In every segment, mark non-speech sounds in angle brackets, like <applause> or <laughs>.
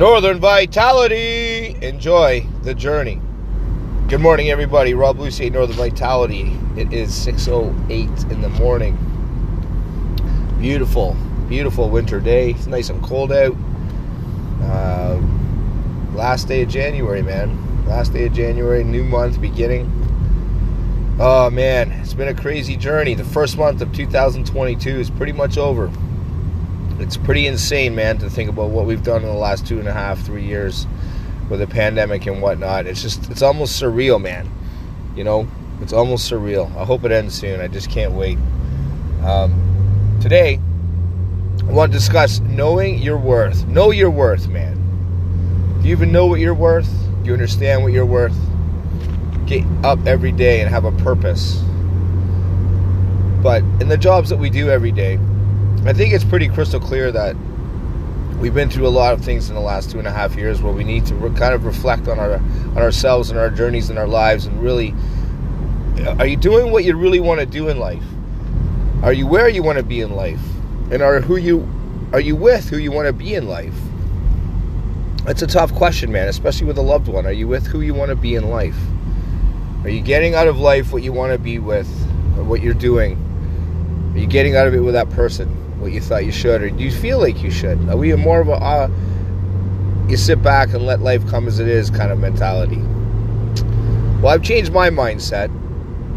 Northern Vitality. Enjoy the journey. Good morning, everybody. Rob Lucy, Northern Vitality. It is 6.08 in the morning. Beautiful, beautiful winter day. It's nice and cold out. Uh, last day of January, man. Last day of January, new month beginning. Oh, man. It's been a crazy journey. The first month of 2022 is pretty much over it's pretty insane, man, to think about what we've done in the last two and a half, three years with the pandemic and whatnot. It's just, it's almost surreal, man. You know, it's almost surreal. I hope it ends soon. I just can't wait. Um, today, I want to discuss knowing your worth. Know your worth, man. Do you even know what you're worth? Do you understand what you're worth? Get up every day and have a purpose. But in the jobs that we do every day, I think it's pretty crystal clear that we've been through a lot of things in the last two and a half years where we need to re- kind of reflect on our on ourselves and our journeys in our lives and really are you doing what you really want to do in life? Are you where you want to be in life? And are who you are you with who you want to be in life? That's a tough question man especially with a loved one. Are you with who you want to be in life? Are you getting out of life what you want to be with or what you're doing? Are you getting out of it with that person what you thought you should, or do you feel like you should? Are we more of a uh, you sit back and let life come as it is kind of mentality? Well, I've changed my mindset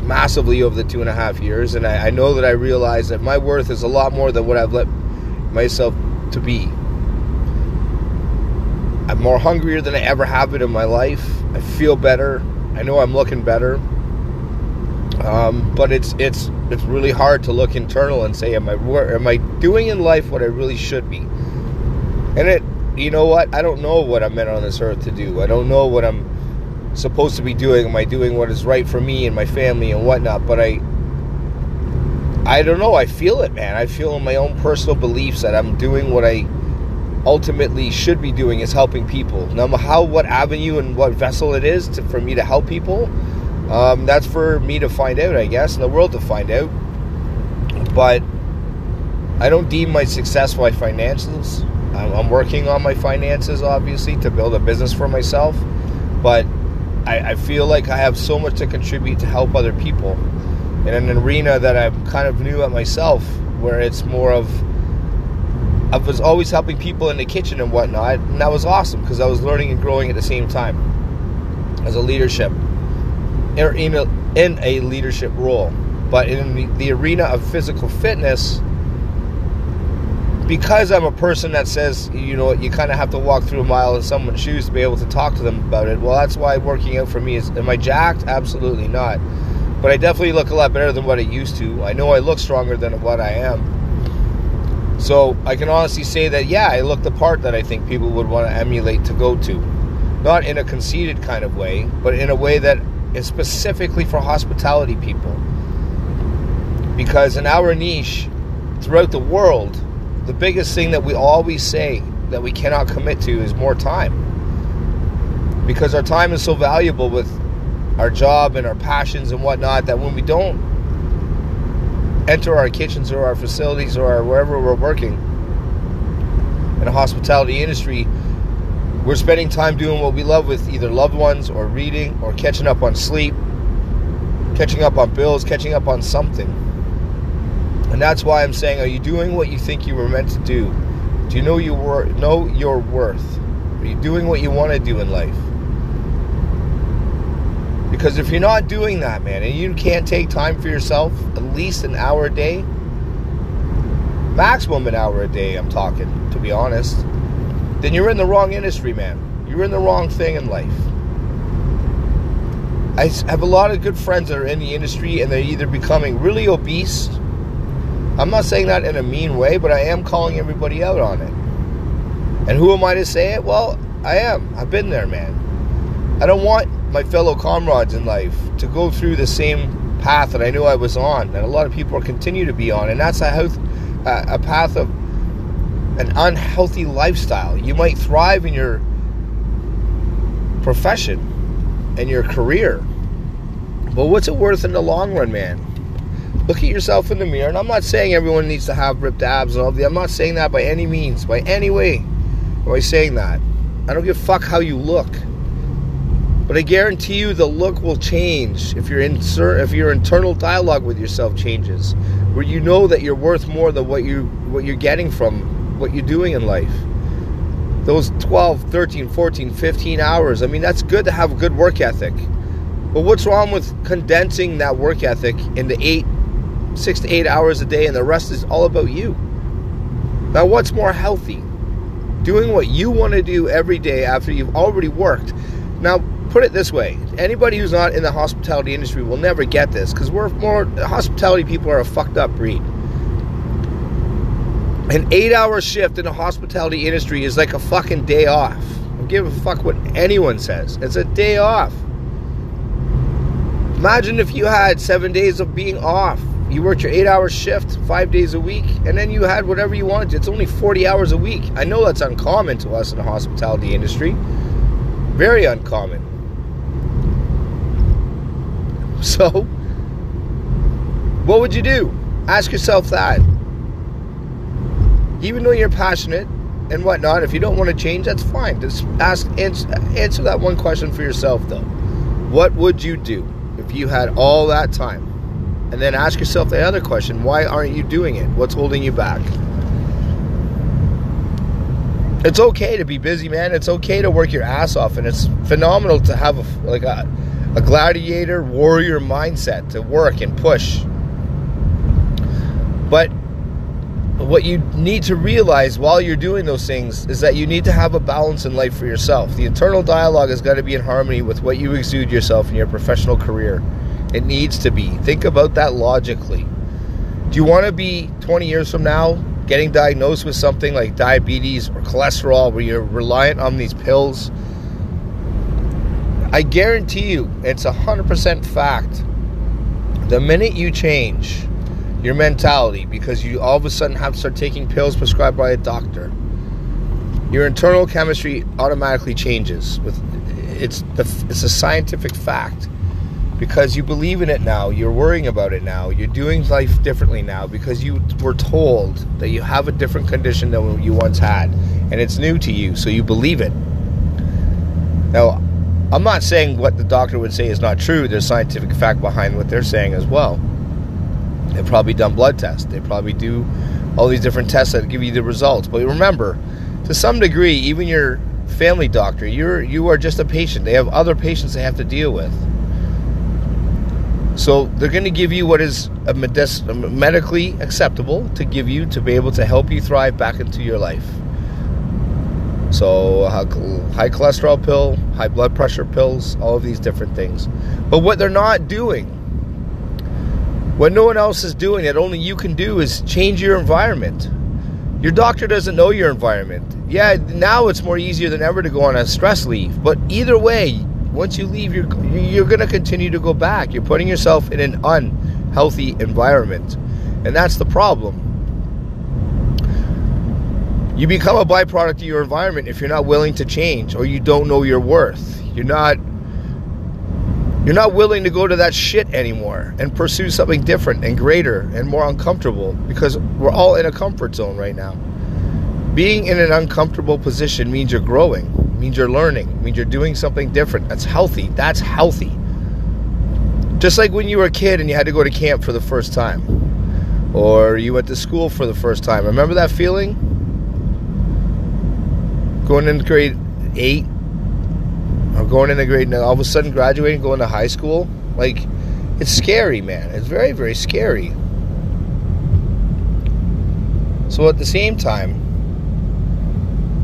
massively over the two and a half years, and I, I know that I realize that my worth is a lot more than what I've let myself to be. I'm more hungrier than I ever have been in my life. I feel better. I know I'm looking better. Um, but it's it's it's really hard to look internal and say, am I am I doing in life what I really should be? And it, you know what? I don't know what I'm meant on this earth to do. I don't know what I'm supposed to be doing. Am I doing what is right for me and my family and whatnot? But I, I don't know. I feel it, man. I feel in my own personal beliefs that I'm doing what I ultimately should be doing is helping people. Now, how, what avenue and what vessel it is to, for me to help people um, that's for me to find out, I guess, and the world to find out. But I don't deem my success my finances. I'm working on my finances, obviously, to build a business for myself. But I, I feel like I have so much to contribute to help other people in an arena that I'm kind of new at myself, where it's more of I was always helping people in the kitchen and whatnot, and that was awesome because I was learning and growing at the same time as a leadership or in a, leadership role. But in the, the arena of physical fitness, because I'm a person that says, you know, you kind of have to walk through a mile in someone's shoes to be able to talk to them about it. Well, that's why working out for me is. Am I jacked? Absolutely not. But I definitely look a lot better than what I used to. I know I look stronger than what I am. So I can honestly say that, yeah, I look the part that I think people would want to emulate to go to. Not in a conceited kind of way, but in a way that is specifically for hospitality people. Because in our niche, throughout the world, the biggest thing that we always say that we cannot commit to is more time. Because our time is so valuable with our job and our passions and whatnot that when we don't enter our kitchens or our facilities or our, wherever we're working in the hospitality industry, we're spending time doing what we love with either loved ones or reading or catching up on sleep, catching up on bills, catching up on something. And that's why I'm saying, are you doing what you think you were meant to do? Do you know you were know your worth? Are you doing what you want to do in life? Because if you're not doing that, man, and you can't take time for yourself, at least an hour a day, maximum an hour a day, I'm talking, to be honest then you're in the wrong industry, man. You're in the wrong thing in life. I have a lot of good friends that are in the industry and they're either becoming really obese. I'm not saying that in a mean way, but I am calling everybody out on it. And who am I to say it? Well, I am. I've been there, man. I don't want my fellow comrades in life to go through the same path that I knew I was on, and a lot of people continue to be on, and that's a, health, a path of an unhealthy lifestyle. You might thrive in your profession and your career, but what's it worth in the long run, man? Look at yourself in the mirror, and I'm not saying everyone needs to have ripped abs and all that. I'm not saying that by any means, by any way. Am I saying that? I don't give a fuck how you look. But I guarantee you the look will change if your insert if your internal dialogue with yourself changes. Where you know that you're worth more than what you what you're getting from what you're doing in life. Those 12, 13, 14, 15 hours. I mean, that's good to have a good work ethic. But what's wrong with condensing that work ethic into 8 6 to 8 hours a day and the rest is all about you? Now, what's more healthy? Doing what you want to do every day after you've already worked. Now, put it this way anybody who's not in the hospitality industry will never get this because we're more hospitality people are a fucked up breed an eight hour shift in the hospitality industry is like a fucking day off. I don't give a fuck what anyone says. It's a day off. Imagine if you had seven days of being off. You worked your eight hour shift five days a week and then you had whatever you wanted. It's only 40 hours a week. I know that's uncommon to us in the hospitality industry. Very uncommon. <laughs> So, what would you do? Ask yourself that. Even though you're passionate and whatnot, if you don't want to change, that's fine. Just ask answer, that one question for yourself, though. What would you do if you had all that time? And then ask yourself the other question: Why aren't you doing it? What's holding you back? It's okay to be busy, man. It's okay to work your ass off, and it's phenomenal to have a like a a gladiator warrior mindset to work and push. But what you need to realize while you're doing those things is that you need to have a balance in life for yourself. The internal dialogue has got to be in harmony with what you exude yourself in your professional career. It needs to be. Think about that logically. Do you want to be 20 years from now getting diagnosed with something like diabetes or cholesterol where you're reliant on these pills? I guarantee you, it's a 100% fact. The minute you change your mentality because you all of a sudden have to start taking pills prescribed by a doctor, your internal chemistry automatically changes. With it's the, it's a scientific fact because you believe in it now, you're worrying about it now, you're doing life differently now because you were told that you have a different condition than you once had, and it's new to you, so you believe it. Now, I'm not saying what the doctor would say is not true. There's scientific fact behind what they're saying as well. They've probably done blood tests. They probably do all these different tests that give you the results. But remember, to some degree, even your family doctor, you're you are just a patient. They have other patients they have to deal with. So they're going to give you what is medically acceptable to give you to be able to help you thrive back into your life. So, high cholesterol pill, high blood pressure pills, all of these different things. But what they're not doing, what no one else is doing that only you can do, is change your environment. Your doctor doesn't know your environment. Yeah, now it's more easier than ever to go on a stress leave. But either way, once you leave, you're, you're going to continue to go back. You're putting yourself in an unhealthy environment. And that's the problem. You become a byproduct of your environment if you're not willing to change or you don't know your worth. You're not you're not willing to go to that shit anymore and pursue something different and greater and more uncomfortable because we're all in a comfort zone right now. Being in an uncomfortable position means you're growing, means you're learning, means you're doing something different. That's healthy. That's healthy. Just like when you were a kid and you had to go to camp for the first time or you went to school for the first time. Remember that feeling? going into grade eight, I'm going into grade nine, all of a sudden graduating, going to high school. Like, it's scary, man. It's very, very scary. So at the same time,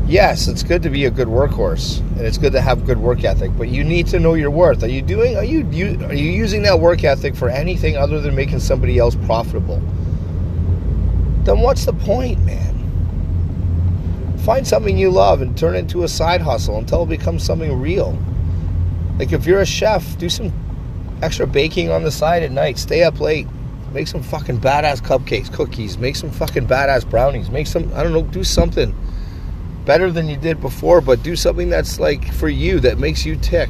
yes, it's good to be a good workhorse and it's good to have good work ethic, but you need to know your worth. Are you doing are you, you are you using that work ethic for anything other than making somebody else profitable? Then what's the point, man? Find something you love and turn it into a side hustle until it becomes something real. Like if you're a chef, do some extra baking on the side at night. Stay up late. Make some fucking badass cupcakes, cookies. Make some fucking badass brownies. Make some, I don't know, do something better than you did before, but do something that's like for you, that makes you tick.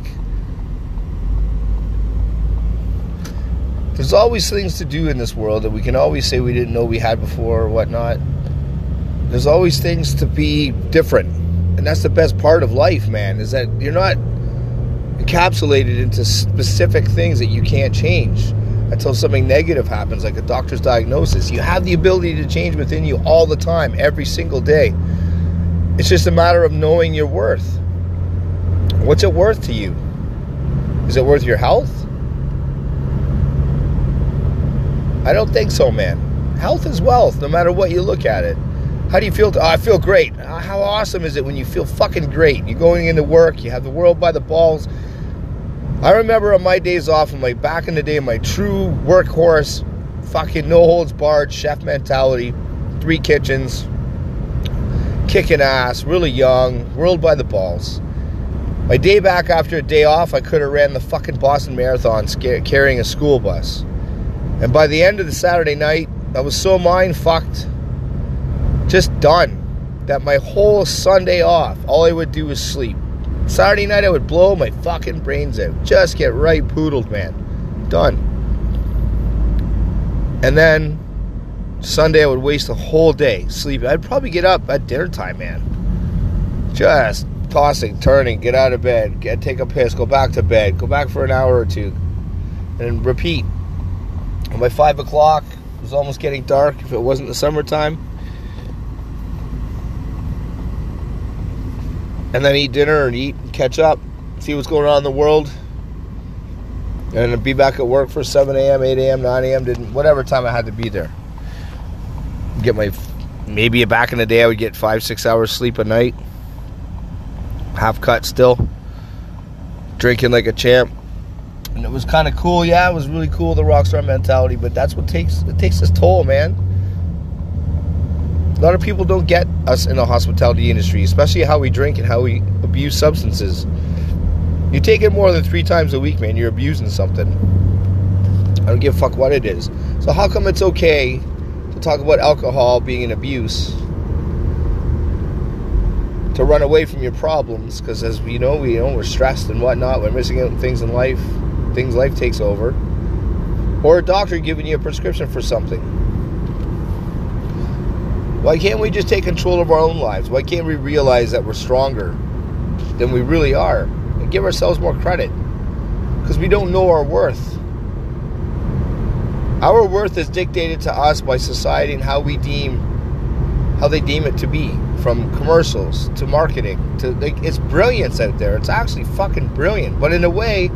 There's always things to do in this world that we can always say we didn't know we had before or whatnot. There's always things to be different And that's the best part of life, man, is that you're not encapsulated into specific things that you can't change until something negative happens, like a doctor's diagnosis. You have the ability to change within you all the time, every single day. It's just a matter of knowing your worth. What's it worth to you? Is it worth your health? I don't think so, man. Health is wealth, no matter what you look at it. How do you feel? Oh, I feel great. How awesome is it when you feel fucking great? You're going into work, you have the world by the balls. I remember on my days off, in my back in the day, my true workhorse, fucking no holds barred chef mentality, three kitchens, kicking ass, really young, world by the balls. My day back after a day off, I could have ran the fucking Boston Marathon carrying a school bus. And by the end of the Saturday night, I was so mind fucked, just done, that my whole Sunday off, all I would do was sleep. Saturday night, I would blow my fucking brains out. Just get right poodled, man. Done. And then Sunday, I would waste the whole day sleeping. I'd probably get up at dinner time, man. Just tossing, turning, get out of bed, get take a piss, go back to bed, go back for an hour or two, and repeat. And by five o'clock, it was almost getting dark if it wasn't the summertime. And then eat dinner and eat, and catch up, see what's going on in the world. And be back at work for 7 a.m., 8 a.m., 9 a.m., didn't whatever time I had to be there. Get my maybe back in the day I would get five, six hours sleep a night. Half cut still. Drinking like a champ and it was kind of cool. Yeah, it was really cool the rockstar mentality, but that's what takes it takes its toll, man. A lot of people don't get us in the hospitality industry, especially how we drink and how we abuse substances. You take it more than three times a week, man. You're abusing something. I don't give a fuck what it is. So how come it's okay to talk about alcohol being an abuse? To run away from your problems, because as we know, we you know we're stressed and whatnot. We're missing out on things in life things life takes over, or a doctor giving you a prescription for something. Why can't we just take control of our own lives? Why can't we realize that we're stronger than we really are and give ourselves more credit? Because we don't know our worth. Our worth is dictated to us by society and how we deem how they deem it to be from commercials to marketing to like, it's brilliance out there it's actually fucking brilliant but in a way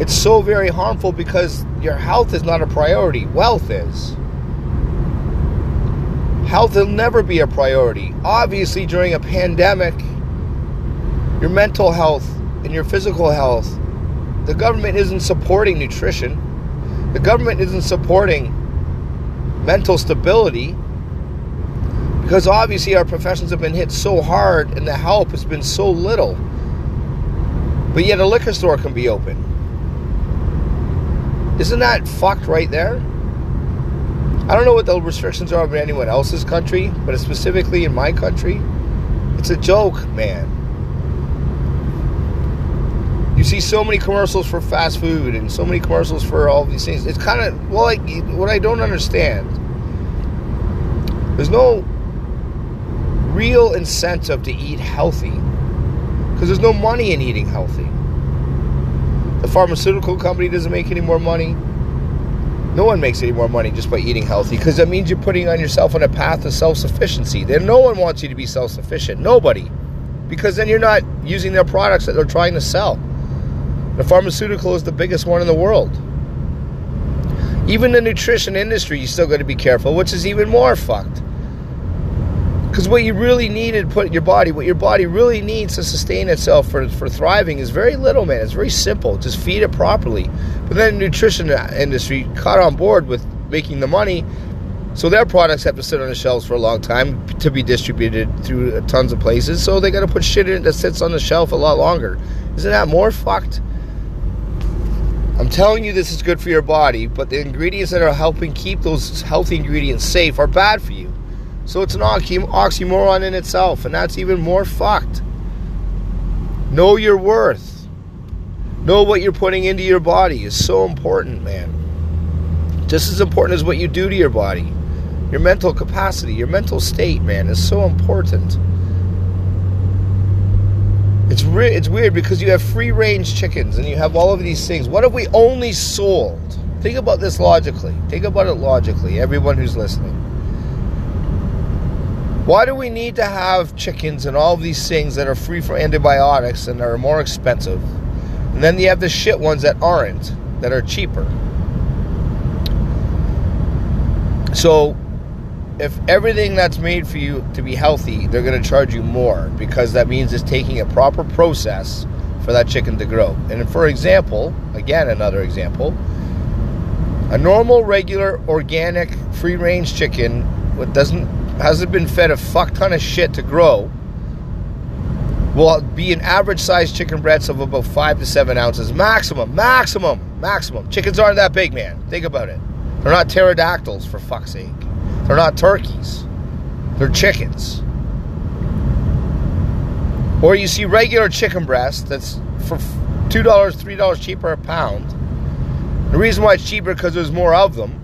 it's so very harmful because your health is not a priority, wealth is. Health will never be a priority. Obviously, during a pandemic, your mental health and your physical health, the government isn't supporting nutrition. The government isn't supporting mental stability because obviously our professions have been hit so hard and the help has been so little. But yet a liquor store can be open. Isn't that fucked right there? I don't know what the restrictions are in anyone else's country, but specifically in my country, it's a joke, man. You see so many commercials for fast food and so many commercials for all these things. It's kind of, well, like, what I don't understand, there's no real incentive to eat healthy because there's no money in eating healthy. The pharmaceutical company doesn't make any more money. No one makes any more money just by eating healthy because that means you're putting on yourself on a path of self sufficiency. Then no one wants you to be self sufficient. Nobody. Because then you're not using their products that they're trying to sell. The pharmaceutical is the biggest one in the world. Even the nutrition industry, you still got to be careful, which is even more fucked. Because what you really need to put in your body, what your body really needs to sustain itself for, for thriving is very little, man. It's very simple. Just feed it properly. But then the nutrition industry caught on board with making the money, so their products have to sit on the shelves for a long time to be distributed through tons of places. So they got to put shit in that sits on the shelf a lot longer. Isn't that more fucked? I'm telling you this is good for your body, but the ingredients that are helping keep those healthy ingredients safe are bad for you. So it's an oxymoron in itself, and that's even more fucked. Know your worth. Know what you're putting into your body is so important, man. Just as important as what you do to your body. Your mental capacity, your mental state, man, is so important. re- it's weird because you have free range chickens and you have all of these things. What if we only sold? Think about this logically. Think about it logically, everyone who's listening. Why do we need to have chickens and all these things that are free from antibiotics and are more expensive? And then you have the shit ones that aren't, that are cheaper. So, if everything that's made for you to be healthy, they're going to charge you more because that means it's taking a proper process for that chicken to grow. And for example, again, another example, a normal, regular, organic, free range chicken what doesn't hasn't been fed a fuck ton of shit to grow will be an average sized chicken breast of about five to seven ounces maximum, maximum, maximum. Chickens aren't that big, man. Think about it. They're not pterodactyls for fuck's sake. They're not turkeys. They're chickens. Or you see regular chicken breast that's for two dollars, three dollars cheaper a pound. The reason why it's cheaper because there's more of them,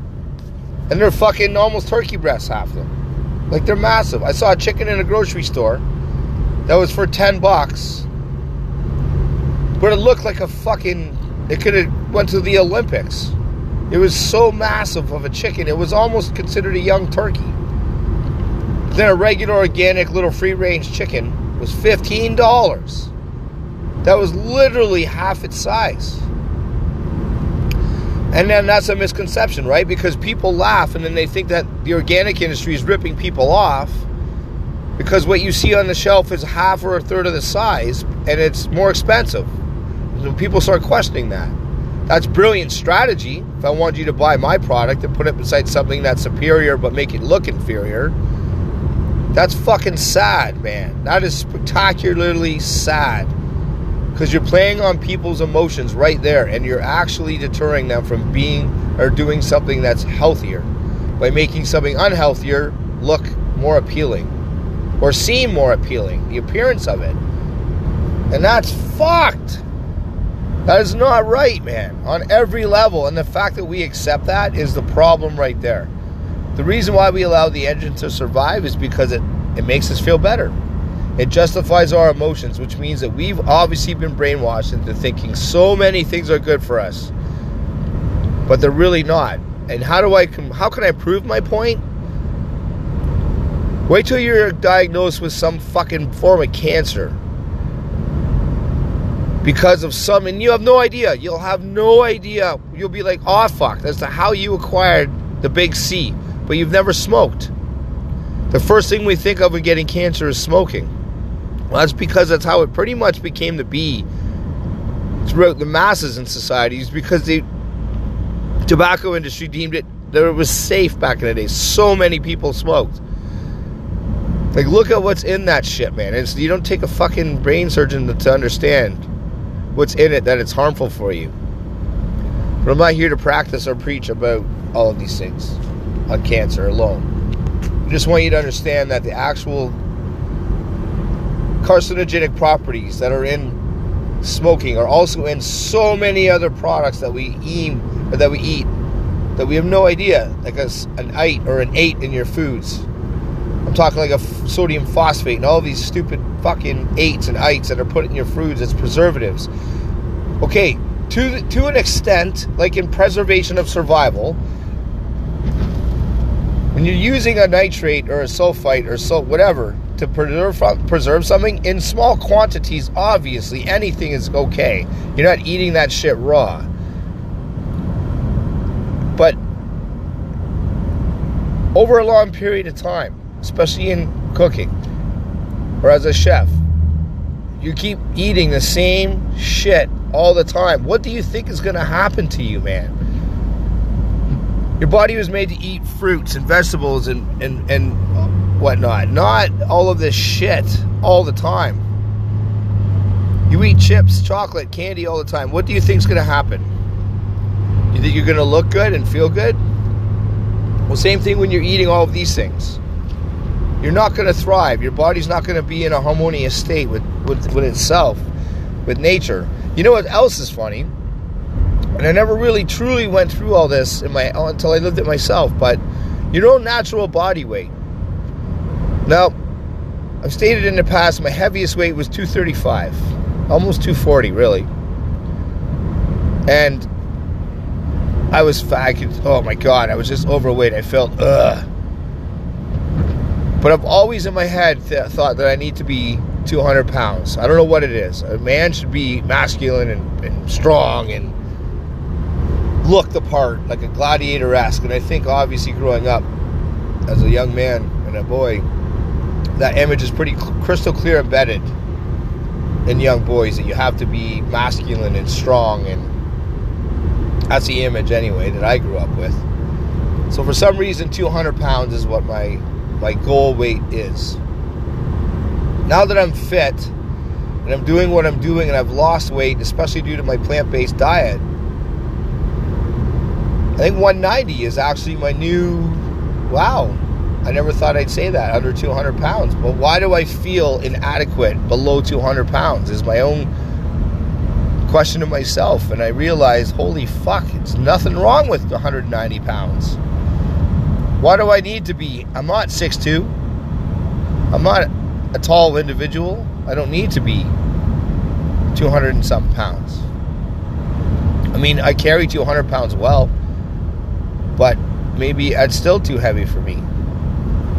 and they're fucking almost turkey breasts, half of them. Like they're massive. I saw a chicken in a grocery store that was for ten bucks, but it looked like a fucking. It could have went to the Olympics. It was so massive of a chicken. It was almost considered a young turkey. Then a regular organic little free range chicken was $15. That was literally half its size. And then that's a misconception, right? Because people laugh and then they think that the organic industry is ripping people off because what you see on the shelf is half or a third of the size and it's more expensive. So people start questioning that. That's brilliant strategy. If I want you to buy my product and put it beside something that's superior but make it look inferior, that's fucking sad, man. That is spectacularly sad. Because you're playing on people's emotions right there and you're actually deterring them from being or doing something that's healthier by making something unhealthier look more appealing or seem more appealing, the appearance of it. And that's fucked. That is not right, man, on every level. And the fact that we accept that is the problem right there. The reason why we allow the engine to survive is because it, it makes us feel better. It justifies our emotions, which means that we've obviously been brainwashed into thinking so many things are good for us, but they're really not. And how do I? How can I prove my point? Wait till you're diagnosed with some fucking form of cancer because of some, and you have no idea. You'll have no idea. You'll be like, oh, fuck, as to how you acquired the big C, but you've never smoked. The first thing we think of when getting cancer is smoking. Well, that's because that's how it pretty much became to be throughout the masses in societies because the tobacco industry deemed it that it was safe back in the day. So many people smoked. Like, look at what's in that shit, man. It's, you don't take a fucking brain surgeon to, to understand what's in it that it's harmful for you. But I'm not here to practice or preach about all of these things on cancer alone. I just want you to understand that the actual carcinogenic properties that are in smoking are also in so many other products that we eat or that we eat that we have no idea, like a, an eight or an eight in your foods. I'm talking like a f- sodium phosphate and all these stupid fucking eights and eights that are put in your foods as preservatives. Okay, to the, to an extent, like in preservation of survival, when you're using a nitrate or a sulfite or so whatever to preserve preserve something in small quantities, obviously anything is okay. You're not eating that shit raw. But over a long period of time, especially in cooking or as a chef. You keep eating the same shit all the time. What do you think is going to happen to you, man? Your body was made to eat fruits and vegetables and, and, and whatnot, not all of this shit all the time. You eat chips, chocolate, candy all the time. What do you think is going to happen? You think you're going to look good and feel good? Well, same thing when you're eating all of these things you're not going to thrive. Your body's not going to be in a harmonious state with, with, with itself, with nature. You know what else is funny? And I never really truly went through all this in my until I lived it myself. But your own natural body weight. Now, I've stated in the past my heaviest weight was 235. almost 240, really. And I was fat. Oh my god, I was just overweight. I felt ugh. But I've always in my head th- thought that I need to be 200 pounds. I don't know what it is. A man should be masculine and, and strong and look the part, like a gladiator esque. And I think, obviously, growing up as a young man and a boy, that image is pretty crystal clear embedded in young boys that you have to be masculine and strong. And that's the image, anyway, that I grew up with. So, for some reason, 200 pounds is what my my goal weight is. Now that I'm fit and I'm doing what I'm doing and I've lost weight, especially due to my plant based diet, I think 190 is actually my new wow. I never thought I'd say that under 200 pounds. But why do I feel inadequate below 200 pounds? Is my own question to myself. And I realized, holy fuck, it's nothing wrong with 190 pounds. Why do I need to be? I'm not 6'2. I'm not a tall individual. I don't need to be 200 and something pounds. I mean, I carry 200 pounds well, but maybe it's still too heavy for me.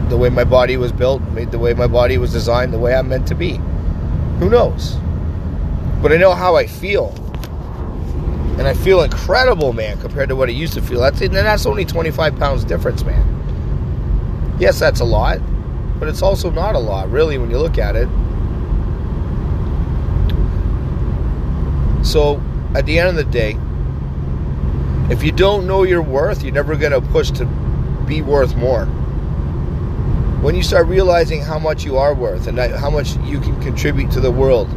The way my body was built, made the way my body was designed, the way I'm meant to be. Who knows? But I know how I feel. And I feel incredible, man, compared to what I used to feel. That's and that's only 25 pounds difference, man. Yes, that's a lot, but it's also not a lot, really, when you look at it. So, at the end of the day, if you don't know your worth, you're never going to push to be worth more. When you start realizing how much you are worth and how much you can contribute to the world,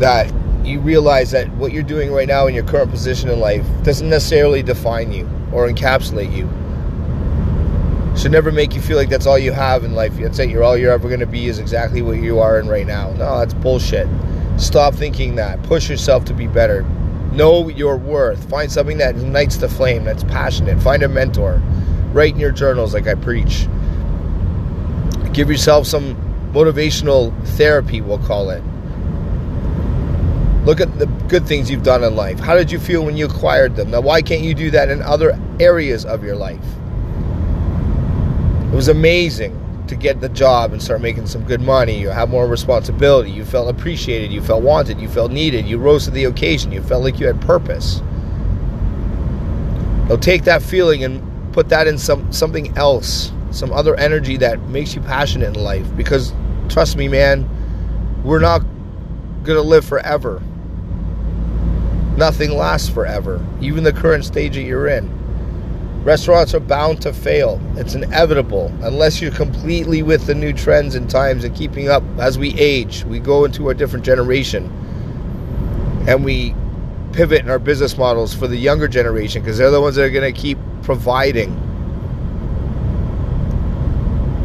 that you realize that what you're doing right now in your current position in life doesn't necessarily define you or encapsulate you. Should never make you feel like that's all you have in life. That's it. You're all you're ever going to be is exactly what you are in right now. No, that's bullshit. Stop thinking that. Push yourself to be better. Know your worth. Find something that ignites the flame, that's passionate. Find a mentor. Write in your journals like I preach. Give yourself some motivational therapy, we'll call it. Look at the good things you've done in life. How did you feel when you acquired them? Now, why can't you do that in other areas of your life? It was amazing to get the job and start making some good money. You have more responsibility. You felt appreciated. You felt wanted. You felt needed. You rose to the occasion. You felt like you had purpose. Now take that feeling and put that in some something else, some other energy that makes you passionate in life. Because trust me, man, we're not gonna live forever. Nothing lasts forever, even the current stage that you're in. Restaurants are bound to fail. It's inevitable unless you're completely with the new trends and times and keeping up as we age. We go into a different generation and we pivot in our business models for the younger generation because they're the ones that are going to keep providing.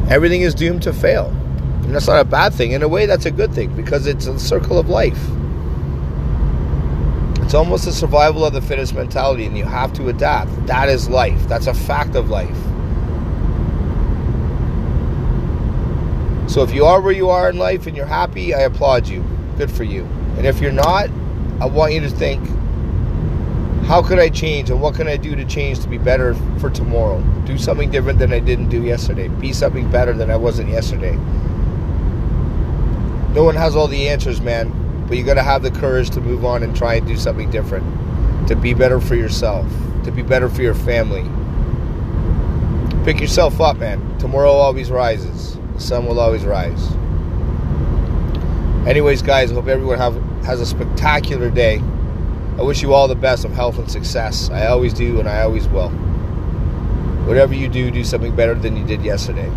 Everything is doomed to fail. And that's not a bad thing. In a way, that's a good thing because it's a circle of life. It's almost a survival of the fittest mentality, and you have to adapt. That is life. That's a fact of life. So if you are where you are in life and you're happy, I applaud you. Good for you. And if you're not, I want you to think how could I change and what can I do to change to be better for tomorrow? Do something different than I didn't do yesterday. Be something better than I wasn't yesterday. No one has all the answers, man. But you got to have the courage to move on and try and do something different, to be better for yourself, to be better for your family. Pick yourself up, man. Tomorrow always rises. The sun will always rise. Anyways, guys, I hope everyone have, has a spectacular day. I wish you all the best of health and success. I always do, and I always will. Whatever you do, do something better than you did yesterday.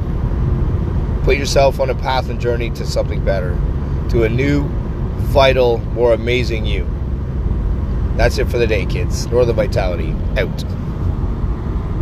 Put yourself on a path and journey to something better, to a new vital, more amazing you. That's it for the day, kids. Northern Vitality out.